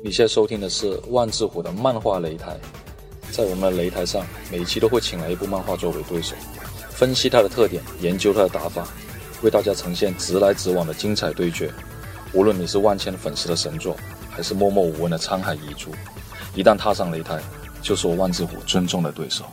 你现在收听的是万智虎的漫画擂台，在我们的擂台上，每期都会请来一部漫画作为对手，分析它的特点，研究它的打法，为大家呈现直来直往的精彩对决。无论你是万千粉丝的神作，还是默默无闻的沧海遗珠，一旦踏上擂台，就是我万智虎尊重的对手。